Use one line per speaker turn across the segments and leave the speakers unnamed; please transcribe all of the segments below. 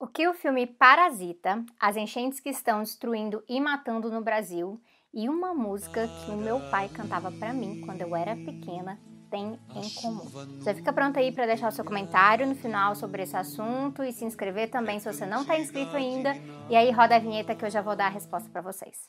O que o filme Parasita, as enchentes que estão destruindo e matando no Brasil e uma música que o meu pai cantava para mim quando eu era pequena tem em comum. Já fica pronto aí para deixar o seu comentário no final sobre esse assunto e se inscrever também se você não está inscrito ainda. E aí roda a vinheta que eu já vou dar a resposta para vocês.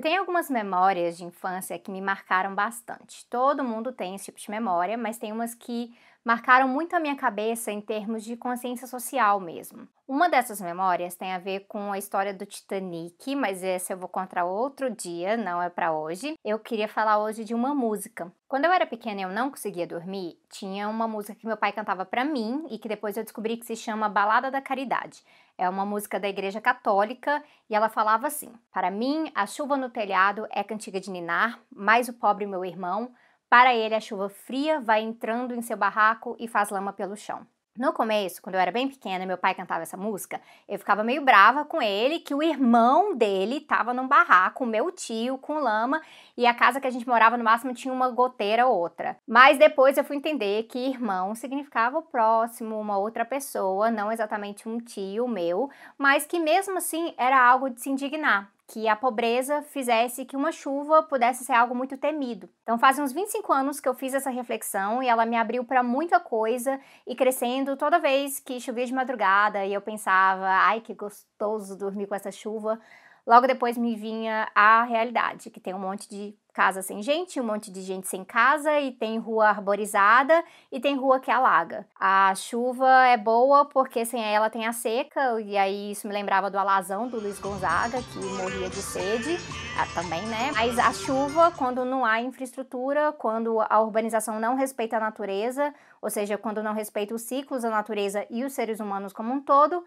Eu tenho algumas memórias de infância que me marcaram bastante. Todo mundo tem esse tipo de memória, mas tem umas que marcaram muito a minha cabeça em termos de consciência social mesmo. Uma dessas memórias tem a ver com a história do Titanic, mas essa eu vou contar outro dia, não é para hoje. Eu queria falar hoje de uma música. Quando eu era pequena e eu não conseguia dormir, tinha uma música que meu pai cantava para mim e que depois eu descobri que se chama Balada da Caridade. É uma música da Igreja Católica e ela falava assim: Para mim, a chuva no telhado é cantiga de ninar, mais o pobre meu irmão para ele, a chuva fria vai entrando em seu barraco e faz lama pelo chão. No começo, quando eu era bem pequena, meu pai cantava essa música, eu ficava meio brava com ele que o irmão dele estava num barraco, meu tio, com lama, e a casa que a gente morava no máximo tinha uma goteira ou outra. Mas depois eu fui entender que irmão significava o próximo, uma outra pessoa, não exatamente um tio meu, mas que mesmo assim era algo de se indignar que a pobreza fizesse que uma chuva pudesse ser algo muito temido. Então faz uns 25 anos que eu fiz essa reflexão e ela me abriu para muita coisa e crescendo toda vez que chovia de madrugada e eu pensava, ai que gostoso dormir com essa chuva. Logo depois me vinha a realidade, que tem um monte de casa sem gente, um monte de gente sem casa e tem rua arborizada e tem rua que alaga. A chuva é boa porque sem ela tem a seca e aí isso me lembrava do alazão do Luiz Gonzaga que morria de sede ah, também, né? Mas a chuva quando não há infraestrutura, quando a urbanização não respeita a natureza, ou seja, quando não respeita os ciclos da natureza e os seres humanos como um todo,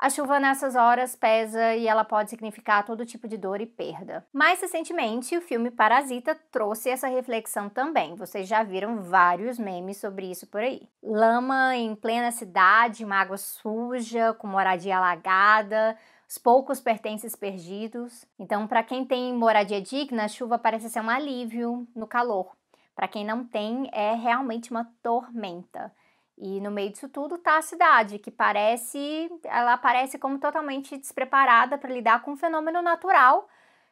a chuva nessas horas pesa e ela pode significar todo tipo de dor e perda. Mais recentemente, o filme Parasita trouxe essa reflexão também. Vocês já viram vários memes sobre isso por aí. Lama em plena cidade, uma água suja, com moradia alagada, os poucos pertences perdidos. Então, para quem tem moradia digna, a chuva parece ser um alívio no calor. Para quem não tem, é realmente uma tormenta. E no meio disso tudo está a cidade, que parece, ela parece como totalmente despreparada para lidar com um fenômeno natural.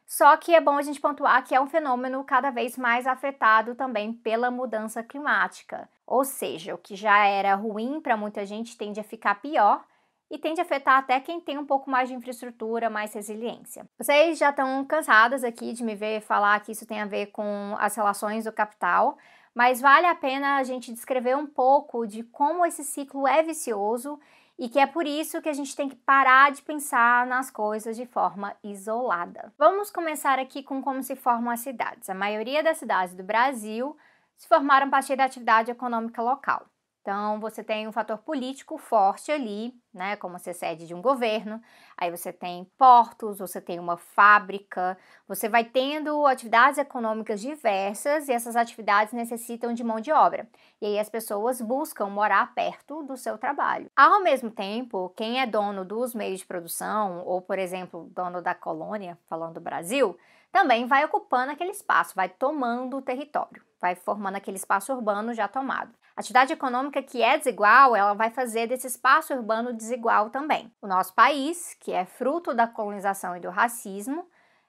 Só que é bom a gente pontuar que é um fenômeno cada vez mais afetado também pela mudança climática. Ou seja, o que já era ruim para muita gente tende a ficar pior e tende a afetar até quem tem um pouco mais de infraestrutura, mais resiliência. Vocês já estão cansadas aqui de me ver falar que isso tem a ver com as relações do capital, mas vale a pena a gente descrever um pouco de como esse ciclo é vicioso e que é por isso que a gente tem que parar de pensar nas coisas de forma isolada. Vamos começar aqui com como se formam as cidades. A maioria das cidades do Brasil se formaram a partir da atividade econômica local. Então, você tem um fator político forte ali, né, como ser sede de um governo, aí você tem portos, você tem uma fábrica, você vai tendo atividades econômicas diversas e essas atividades necessitam de mão de obra. E aí as pessoas buscam morar perto do seu trabalho. Ao mesmo tempo, quem é dono dos meios de produção, ou por exemplo, dono da colônia, falando do Brasil, também vai ocupando aquele espaço, vai tomando o território, vai formando aquele espaço urbano já tomado. A atividade econômica que é desigual, ela vai fazer desse espaço urbano desigual também. O nosso país, que é fruto da colonização e do racismo,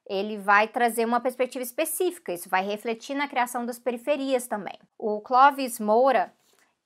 ele vai trazer uma perspectiva específica, isso vai refletir na criação das periferias também. O Clóvis Moura,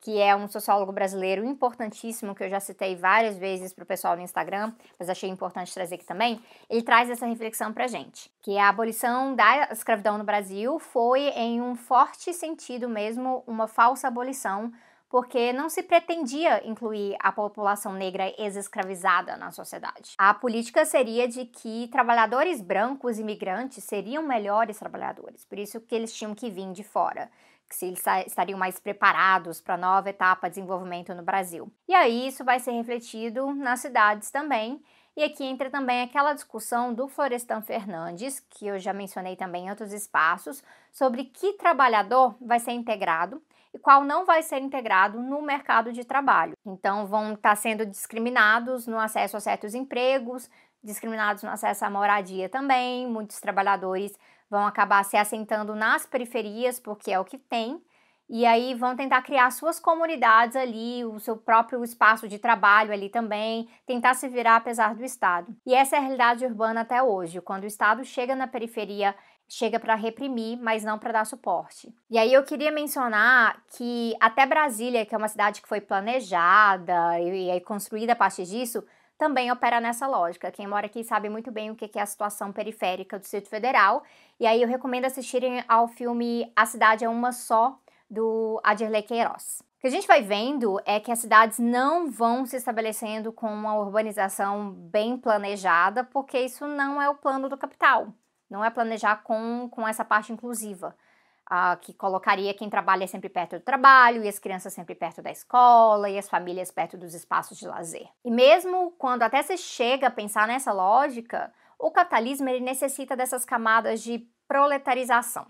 que é um sociólogo brasileiro importantíssimo, que eu já citei várias vezes para o pessoal no Instagram, mas achei importante trazer aqui também, ele traz essa reflexão para gente, que a abolição da escravidão no Brasil foi, em um forte sentido mesmo, uma falsa abolição, porque não se pretendia incluir a população negra ex-escravizada na sociedade. A política seria de que trabalhadores brancos imigrantes seriam melhores trabalhadores, por isso que eles tinham que vir de fora se eles estariam mais preparados para a nova etapa de desenvolvimento no Brasil. E aí isso vai ser refletido nas cidades também. E aqui entra também aquela discussão do Florestan Fernandes, que eu já mencionei também em outros espaços, sobre que trabalhador vai ser integrado e qual não vai ser integrado no mercado de trabalho. Então, vão estar sendo discriminados no acesso a certos empregos, discriminados no acesso à moradia também. Muitos trabalhadores vão acabar se assentando nas periferias, porque é o que tem, e aí vão tentar criar suas comunidades ali, o seu próprio espaço de trabalho ali também, tentar se virar apesar do Estado. E essa é a realidade urbana até hoje, quando o Estado chega na periferia chega para reprimir, mas não para dar suporte. E aí eu queria mencionar que até Brasília, que é uma cidade que foi planejada e, e construída a partir disso, também opera nessa lógica. Quem mora aqui sabe muito bem o que é a situação periférica do Distrito Federal. E aí eu recomendo assistirem ao filme A Cidade é Uma Só, do Adirley Queiroz. O que a gente vai vendo é que as cidades não vão se estabelecendo com uma urbanização bem planejada, porque isso não é o plano do capital. Não é planejar com, com essa parte inclusiva, uh, que colocaria quem trabalha sempre perto do trabalho, e as crianças sempre perto da escola, e as famílias perto dos espaços de lazer. E mesmo quando até se chega a pensar nessa lógica, o capitalismo ele necessita dessas camadas de proletarização.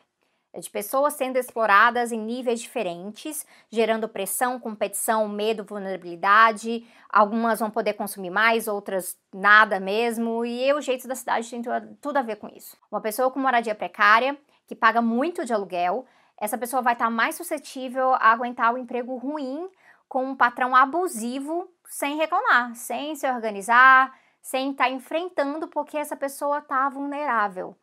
De pessoas sendo exploradas em níveis diferentes, gerando pressão, competição, medo, vulnerabilidade. Algumas vão poder consumir mais, outras nada mesmo. E o jeito da cidade tem tudo a ver com isso. Uma pessoa com moradia precária, que paga muito de aluguel, essa pessoa vai estar mais suscetível a aguentar o emprego ruim com um patrão abusivo sem reclamar, sem se organizar, sem estar enfrentando porque essa pessoa está vulnerável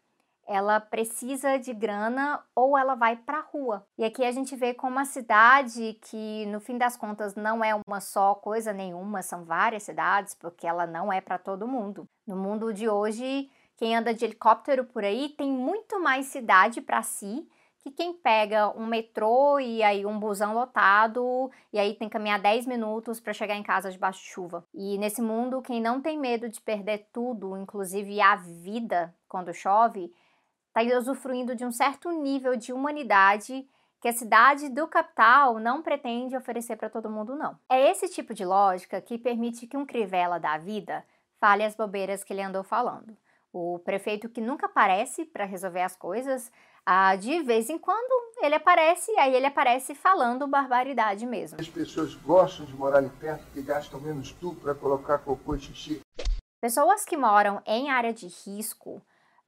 ela precisa de grana ou ela vai para a rua. E aqui a gente vê como uma cidade que no fim das contas não é uma só coisa nenhuma, são várias cidades, porque ela não é para todo mundo. No mundo de hoje, quem anda de helicóptero por aí tem muito mais cidade para si que quem pega um metrô e aí um busão lotado e aí tem que caminhar 10 minutos para chegar em casa debaixo de chuva. E nesse mundo, quem não tem medo de perder tudo, inclusive a vida quando chove, está usufruindo de um certo nível de humanidade que a cidade do capital não pretende oferecer para todo mundo, não. É esse tipo de lógica que permite que um crivela da vida fale as bobeiras que ele andou falando. O prefeito que nunca aparece para resolver as coisas, ah, de vez em quando ele aparece, e aí ele aparece falando barbaridade mesmo.
As pessoas gostam de morar ali perto porque gastam menos tudo para colocar cocô e xixi.
Pessoas que moram em área de risco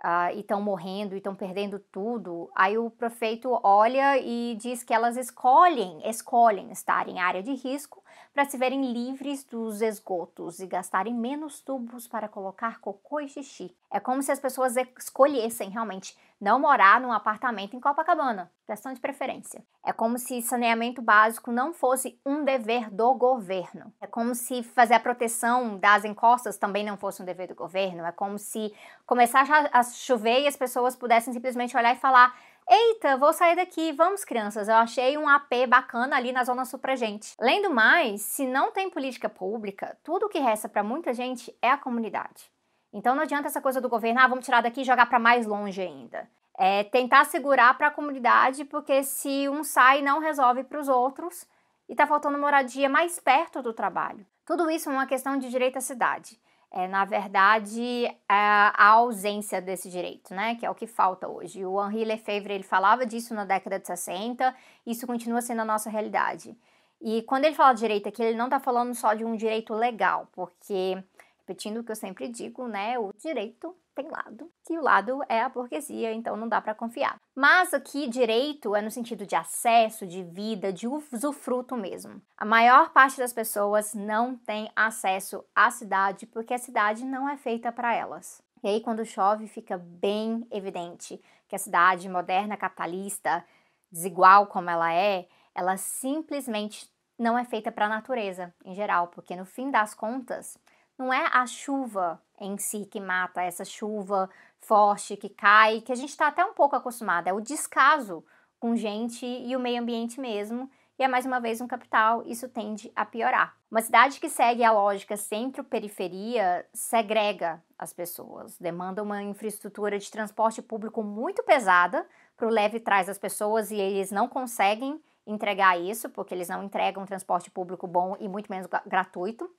uh, e estão morrendo e estão perdendo tudo, aí o prefeito olha e diz que elas escolhem, escolhem estar em área de risco para se verem livres dos esgotos e gastarem menos tubos para colocar cocô e xixi. É como se as pessoas escolhessem realmente não morar num apartamento em Copacabana, questão de preferência. É como se saneamento básico não fosse um dever do governo. É como se fazer a proteção das encostas também não fosse um dever do governo. É como se começar a chover e as pessoas pudessem simplesmente olhar e falar: Eita, vou sair daqui, vamos crianças, eu achei um AP bacana ali na Zona Sul pra gente. Além do mais, se não tem política pública, tudo que resta para muita gente é a comunidade. Então não adianta essa coisa do governo, ah, vamos tirar daqui e jogar para mais longe ainda. É tentar segurar para a comunidade, porque se um sai, não resolve para os outros e tá faltando moradia mais perto do trabalho. Tudo isso é uma questão de direito à cidade é, na verdade, a, ausência desse direito, né? Que é o que falta hoje. O Henri Lefebvre ele falava disso na década de 60, isso continua sendo a nossa realidade. E quando ele fala de direito aqui, ele não está falando só de um direito legal, porque, repetindo o que eu sempre digo, né? O direito tem lado, que o lado é a burguesia, então não dá para confiar. Mas aqui direito é no sentido de acesso, de vida, de usufruto mesmo. A maior parte das pessoas não tem acesso à cidade porque a cidade não é feita para elas. E aí quando chove fica bem evidente que a cidade moderna capitalista, desigual como ela é, ela simplesmente não é feita para a natureza em geral, porque no fim das contas, não é a chuva em si que mata, essa chuva forte que cai, que a gente está até um pouco acostumado, é o descaso com gente e o meio ambiente mesmo. E é mais uma vez um capital, isso tende a piorar. Uma cidade que segue a lógica centro-periferia segrega as pessoas, demanda uma infraestrutura de transporte público muito pesada para o leve trás das pessoas e eles não conseguem entregar isso, porque eles não entregam transporte público bom e muito menos gratuito.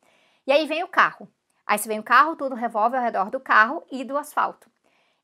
E aí vem o carro. Aí se vem o carro, tudo revolve ao redor do carro e do asfalto.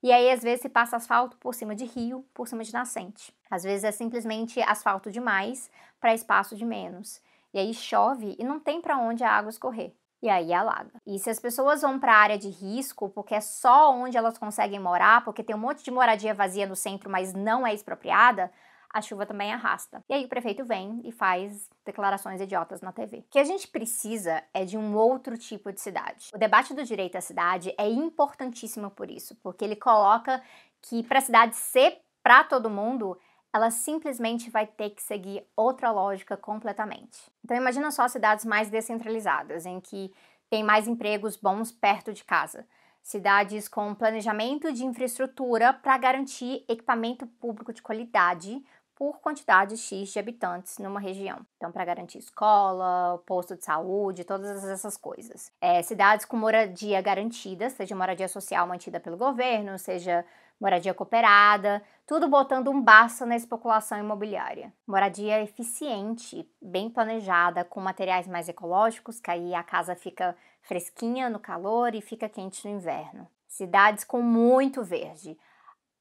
E aí, às vezes, se passa asfalto por cima de rio, por cima de nascente. Às vezes é simplesmente asfalto demais para espaço de menos. E aí chove e não tem para onde a água escorrer. E aí alaga. E se as pessoas vão para a área de risco, porque é só onde elas conseguem morar, porque tem um monte de moradia vazia no centro, mas não é expropriada, a chuva também arrasta. E aí o prefeito vem e faz declarações idiotas na TV. O que a gente precisa é de um outro tipo de cidade. O debate do direito à cidade é importantíssimo por isso, porque ele coloca que para a cidade ser para todo mundo, ela simplesmente vai ter que seguir outra lógica completamente. Então imagina só cidades mais descentralizadas, em que tem mais empregos bons perto de casa cidades com planejamento de infraestrutura para garantir equipamento público de qualidade por quantidade X de habitantes numa região. Então, para garantir escola, posto de saúde, todas essas coisas. É, cidades com moradia garantida, seja moradia social mantida pelo governo, seja moradia cooperada, tudo botando um basta na especulação imobiliária. Moradia eficiente, bem planejada, com materiais mais ecológicos, que aí a casa fica fresquinha no calor e fica quente no inverno. Cidades com muito verde,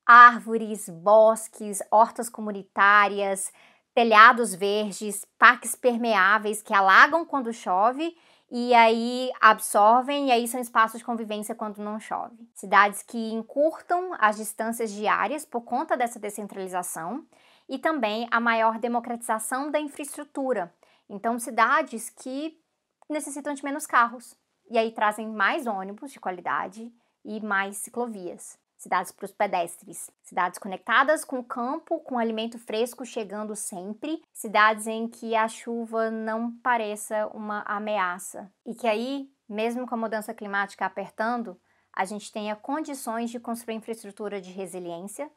árvores, bosques, hortas comunitárias, telhados verdes, parques permeáveis que alagam quando chove e aí absorvem, e aí são espaços de convivência quando não chove. Cidades que encurtam as distâncias diárias por conta dessa descentralização e também a maior democratização da infraestrutura. Então, cidades que necessitam de menos carros e aí trazem mais ônibus de qualidade e mais ciclovias cidades para os pedestres, cidades conectadas com o campo, com alimento fresco chegando sempre, cidades em que a chuva não pareça uma ameaça e que aí, mesmo com a mudança climática apertando, a gente tenha condições de construir infraestrutura de resiliência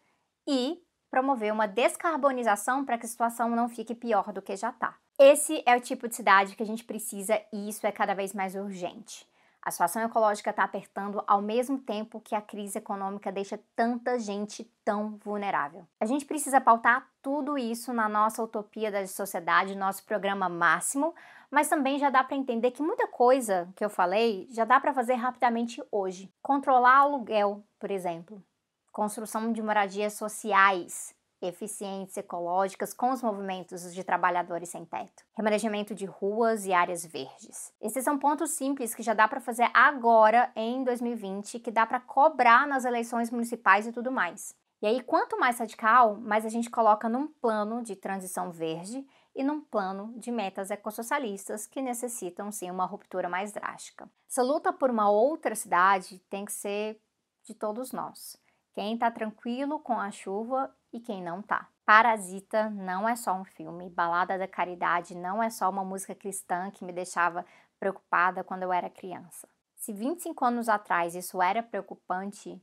e promover uma descarbonização para que a situação não fique pior do que já está. Esse é o tipo de cidade que a gente precisa e isso é cada vez mais urgente. A situação ecológica está apertando ao mesmo tempo que a crise econômica deixa tanta gente tão vulnerável. A gente precisa pautar tudo isso na nossa utopia da sociedade, nosso programa máximo, mas também já dá para entender que muita coisa que eu falei já dá para fazer rapidamente hoje. Controlar aluguel, por exemplo, construção de moradias sociais, eficientes, ecológicas, com os movimentos de trabalhadores sem teto. Remanejamento de ruas e áreas verdes. Esses são pontos simples que já dá para fazer agora, em 2020, que dá para cobrar nas eleições municipais e tudo mais. E aí, quanto mais radical, mais a gente coloca num plano de transição verde e num plano de metas ecossocialistas que necessitam sim uma ruptura mais drástica. Essa luta por uma outra cidade tem que ser de todos nós. Quem está tranquilo com a chuva e quem não tá. Parasita não é só um filme, Balada da Caridade não é só uma música cristã que me deixava preocupada quando eu era criança. Se 25 anos atrás isso era preocupante,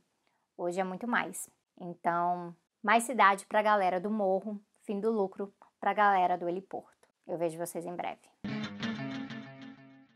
hoje é muito mais. Então, mais cidade para a galera do morro, fim do lucro para a galera do heliporto. Eu vejo vocês em breve.